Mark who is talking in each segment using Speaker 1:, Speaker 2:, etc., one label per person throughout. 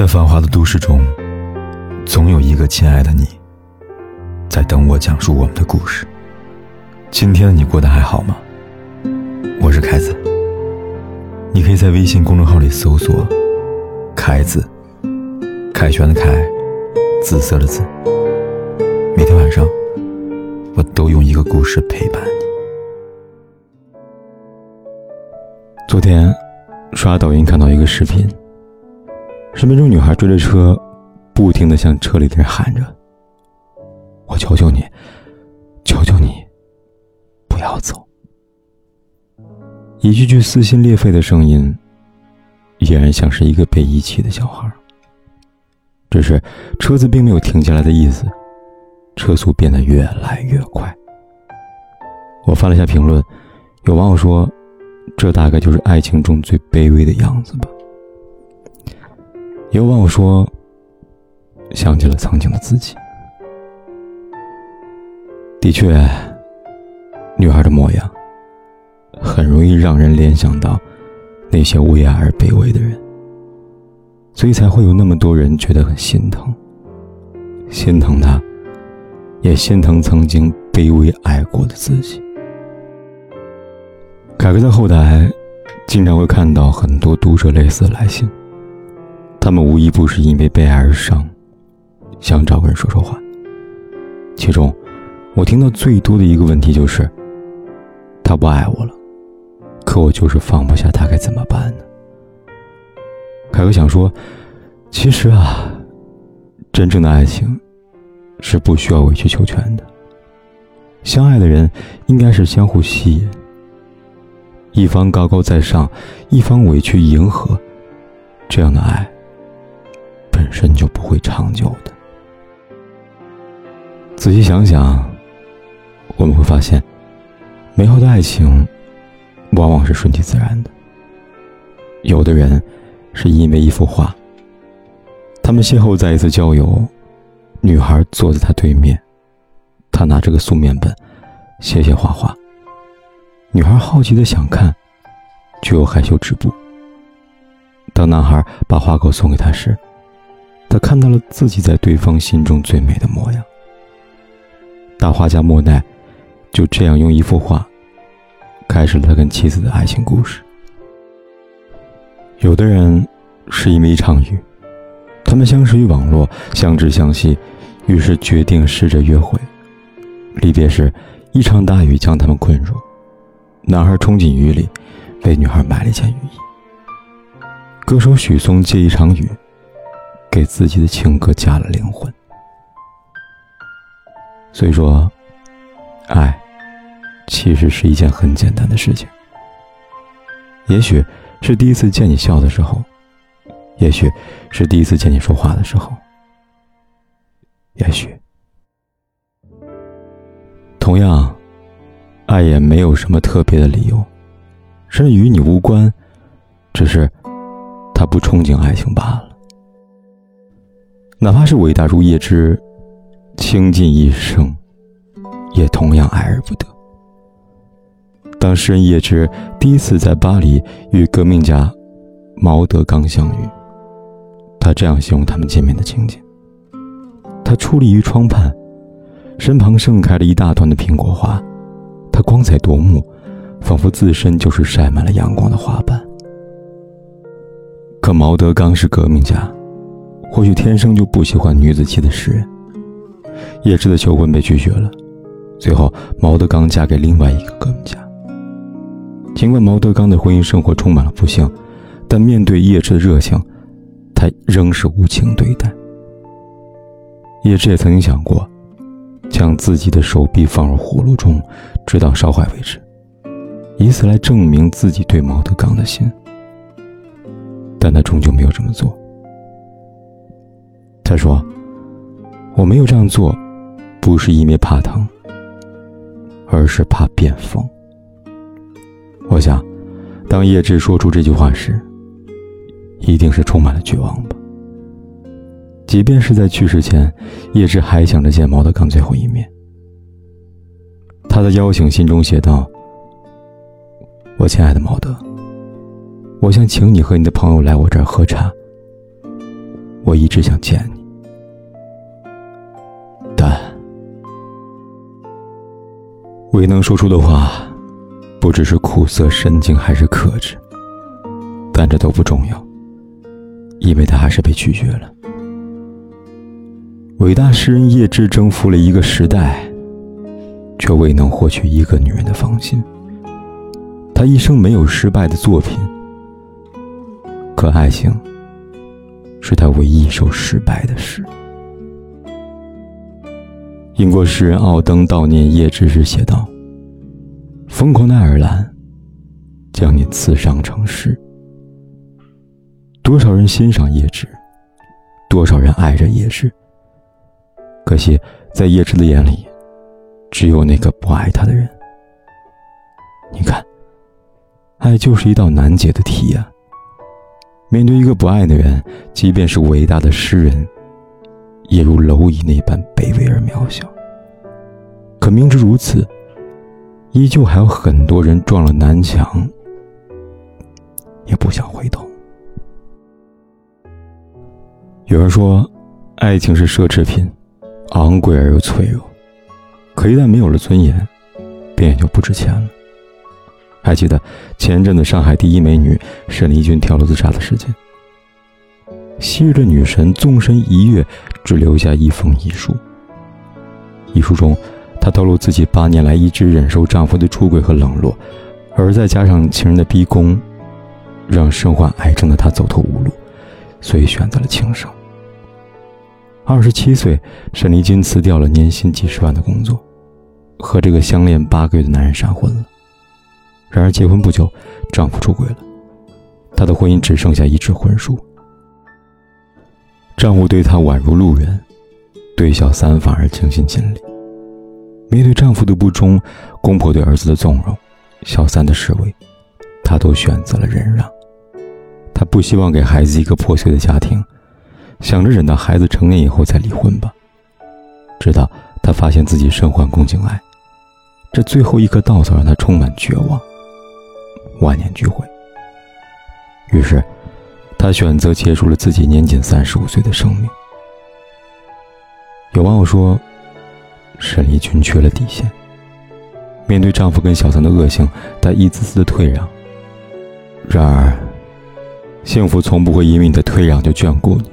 Speaker 1: 在繁华的都市中，总有一个亲爱的你，在等我讲述我们的故事。今天的你过得还好吗？我是凯子，你可以在微信公众号里搜索“凯子”，凯旋的凯，紫色的紫。每天晚上，我都用一个故事陪伴你。
Speaker 2: 昨天刷抖音看到一个视频。视频中，女孩追着车，不停的向车里的人喊着：“我求求你，求求你，不要走。”一句句撕心裂肺的声音，依然像是一个被遗弃的小孩。只是车子并没有停下来的意思，车速变得越来越快。我翻了下评论，有网友说：“这大概就是爱情中最卑微的样子吧。”也有网友说，想起了曾经的自己。的确，女孩的模样，很容易让人联想到那些为爱而卑微的人，所以才会有那么多人觉得很心疼，心疼她，也心疼曾经卑微爱过的自己。凯哥在后台经常会看到很多读者类似的来信。他们无一不是因为被爱而伤，想找个人说说话。其中，我听到最多的一个问题就是：他不爱我了，可我就是放不下他，该怎么办呢？凯哥想说，其实啊，真正的爱情是不需要委曲求全的。相爱的人应该是相互吸引，一方高高在上，一方委屈迎合，这样的爱。本身就不会长久的。仔细想想，我们会发现，美好的爱情往往是顺其自然的。有的人是因为一幅画，他们邂逅在一次郊游，女孩坐在他对面，他拿着个素面本，写写画画。女孩好奇的想看，却又害羞止步。当男孩把画稿送给她时，看到了自己在对方心中最美的模样。大画家莫奈就这样用一幅画开始了他跟妻子的爱情故事。有的人是因为一场雨，他们相识于网络，相知相惜，于是决定试着约会。离别时，一场大雨将他们困住，男孩冲进雨里，为女孩买了一件雨衣。歌手许嵩借一场雨。给自己的情歌加了灵魂，所以说，爱其实是一件很简单的事情。也许是第一次见你笑的时候，也许是第一次见你说话的时候，也许，同样，爱也没有什么特别的理由，甚至与你无关，只是他不憧憬爱情罢了。哪怕是伟大如叶芝，倾尽一生，也同样爱而不得。当诗人叶芝第一次在巴黎与革命家毛德刚相遇，他这样形容他们见面的情景：他矗立于窗畔，身旁盛开了一大团的苹果花，他光彩夺目，仿佛自身就是晒满了阳光的花瓣。可毛德刚是革命家。或许天生就不喜欢女子气的诗人，叶芝的求婚被拒绝了。最后，毛德刚嫁给另外一个革命家。尽管毛德刚的婚姻生活充满了不幸，但面对叶芝的热情，他仍是无情对待。叶芝也曾经想过，将自己的手臂放入火炉中，直到烧坏为止，以此来证明自己对毛德刚的心。但他终究没有这么做。他说：“我没有这样做，不是因为怕疼，而是怕变疯。”我想，当叶芝说出这句话时，一定是充满了绝望吧。即便是在去世前，叶芝还想着见毛德刚最后一面。他的邀请信中写道：“我亲爱的毛德，我想请你和你的朋友来我这儿喝茶。”我一直想见你，但未能说出的话，不知是苦涩深情还是克制，但这都不重要，因为他还是被拒绝了。伟大诗人叶芝征服了一个时代，却未能获取一个女人的芳心。他一生没有失败的作品，可爱情是他唯一一首失败的诗。英国诗人奥登悼念叶芝时写道：“疯狂的爱尔兰，将你刺伤成诗。多少人欣赏叶芝，多少人爱着叶芝。”可惜，在叶芝的眼里，只有那个不爱他的人。你看，爱就是一道难解的题呀。面对一个不爱的人，即便是伟大的诗人，也如蝼蚁那般卑微而渺小。可明知如此，依旧还有很多人撞了南墙，也不想回头。有人说，爱情是奢侈品。昂贵而又脆弱，可一旦没有了尊严，便也就不值钱了。还记得前阵子上海第一美女沈丽君跳楼自杀的事件？昔日的女神纵身一跃，只留下一封遗书。遗书中，她透露自己八年来一直忍受丈夫的出轨和冷落，而再加上情人的逼宫，让身患癌症的她走投无路，所以选择了轻生。二十七岁，沈丽君辞掉了年薪几十万的工作，和这个相恋八个月的男人闪婚了。然而结婚不久，丈夫出轨了，她的婚姻只剩下一纸婚书。丈夫对她宛如路人，对小三反而倾心尽力。面对丈夫的不忠，公婆对儿子的纵容，小三的示威，她都选择了忍让。她不希望给孩子一个破碎的家庭。想着忍到孩子成年以后再离婚吧，直到她发现自己身患宫颈癌，这最后一颗稻草让她充满绝望，万念俱灰。于是，她选择结束了自己年仅三十五岁的生命。有网友说，沈丽君缺了底线，面对丈夫跟小三的恶行，她一次次的退让。然而，幸福从不会因为你的退让就眷顾你。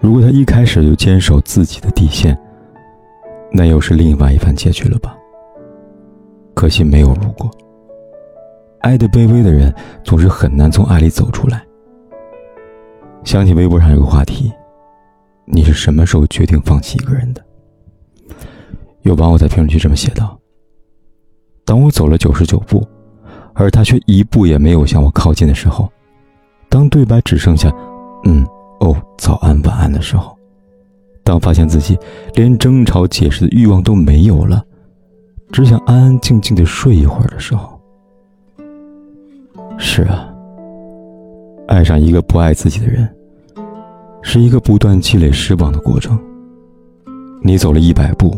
Speaker 2: 如果他一开始就坚守自己的底线，那又是另外一番结局了吧？可惜没有如果。爱的卑微的人总是很难从爱里走出来。想起微博上有个话题：你是什么时候决定放弃一个人的？有网友在评论区这么写道：“当我走了九十九步，而他却一步也没有向我靠近的时候，当对白只剩下‘嗯’。”哦，早安晚安的时候，当发现自己连争吵解释的欲望都没有了，只想安安静静的睡一会儿的时候，是啊，爱上一个不爱自己的人，是一个不断积累失望的过程。你走了一百步，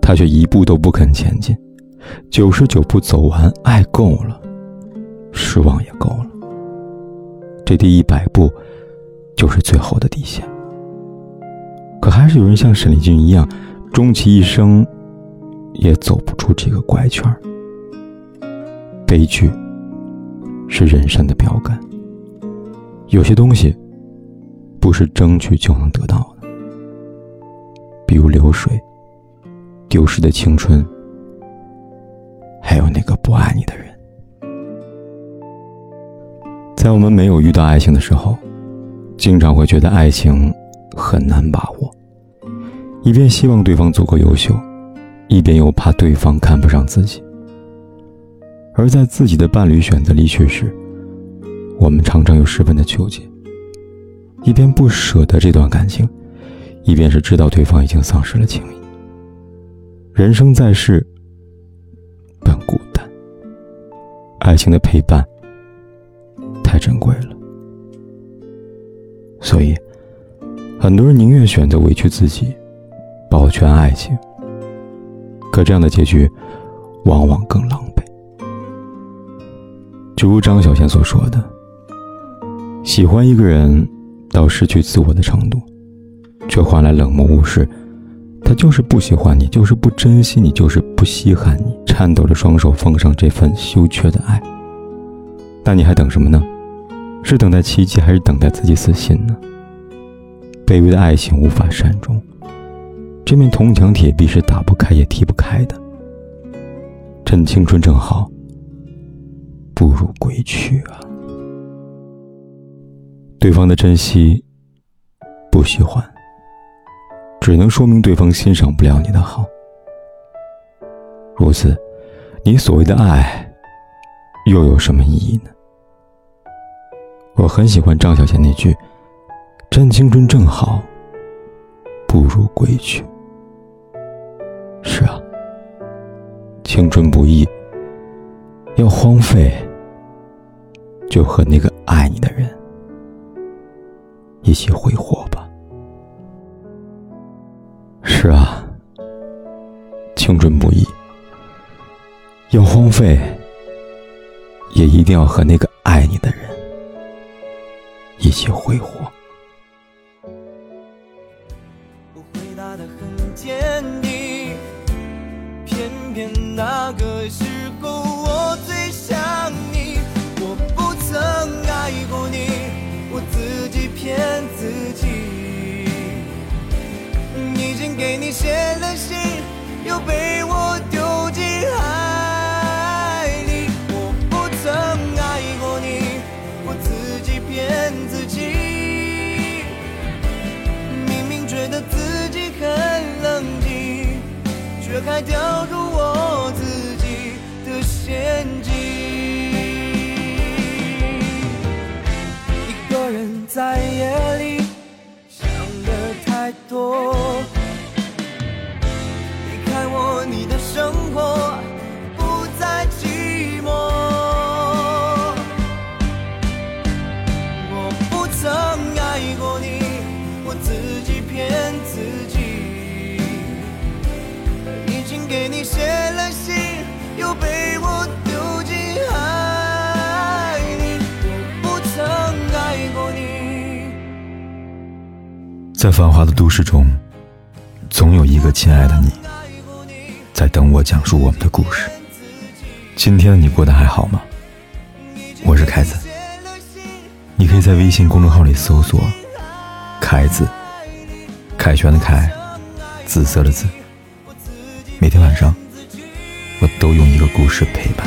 Speaker 2: 他却一步都不肯前进，九十九步走完，爱够了，失望也够了，这第一百步。就是最后的底线。可还是有人像沈丽君一样，终其一生也走不出这个怪圈。悲剧是人生的标杆。有些东西不是争取就能得到的，比如流水、丢失的青春，还有那个不爱你的人。在我们没有遇到爱情的时候。经常会觉得爱情很难把握，一边希望对方足够优秀，一边又怕对方看不上自己。而在自己的伴侣选择离去时，我们常常又十分的纠结，一边不舍得这段感情，一边是知道对方已经丧失了情谊。人生在世，本孤单，爱情的陪伴太珍贵了。所以，很多人宁愿选择委屈自己，保全爱情。可这样的结局，往往更狼狈。就如张小娴所说的：“喜欢一个人，到失去自我的程度，却换来冷漠无视。他就是不喜欢你，就是不珍惜你，就是不稀罕你。颤抖着双手奉上这份羞怯的爱，那你还等什么呢？是等待奇迹，还是等待自己死心呢？卑微的爱情无法善终，这面铜墙铁壁是打不开也踢不开的。趁青春正好，不如归去啊！对方的珍惜，不喜欢。只能说明对方欣赏不了你的好。如此，你所谓的爱，又有什么意义呢？我很喜欢张小娴那句：“趁青春正好，不如归去。”是啊，青春不易，要荒废，就和那个爱你的人一起挥霍吧。是啊，青春不易，要荒废，也一定要和那个爱你的人一起挥霍。
Speaker 3: 给你写了信，又被我丢进海里。我不曾爱过你，我自己骗自己。明明觉得自己很冷静，却还掉入自己。已经给你写了信，又被我丢进海里。我不曾爱过你。
Speaker 1: 在繁华的都市中，总有一个亲爱的你。在等我讲述我们的故事。今天的你过得还好吗？我是凯子，你可以在微信公众号里搜索“凯子”，凯旋的凯，紫色的紫。每天晚上，我都用一个故事陪伴。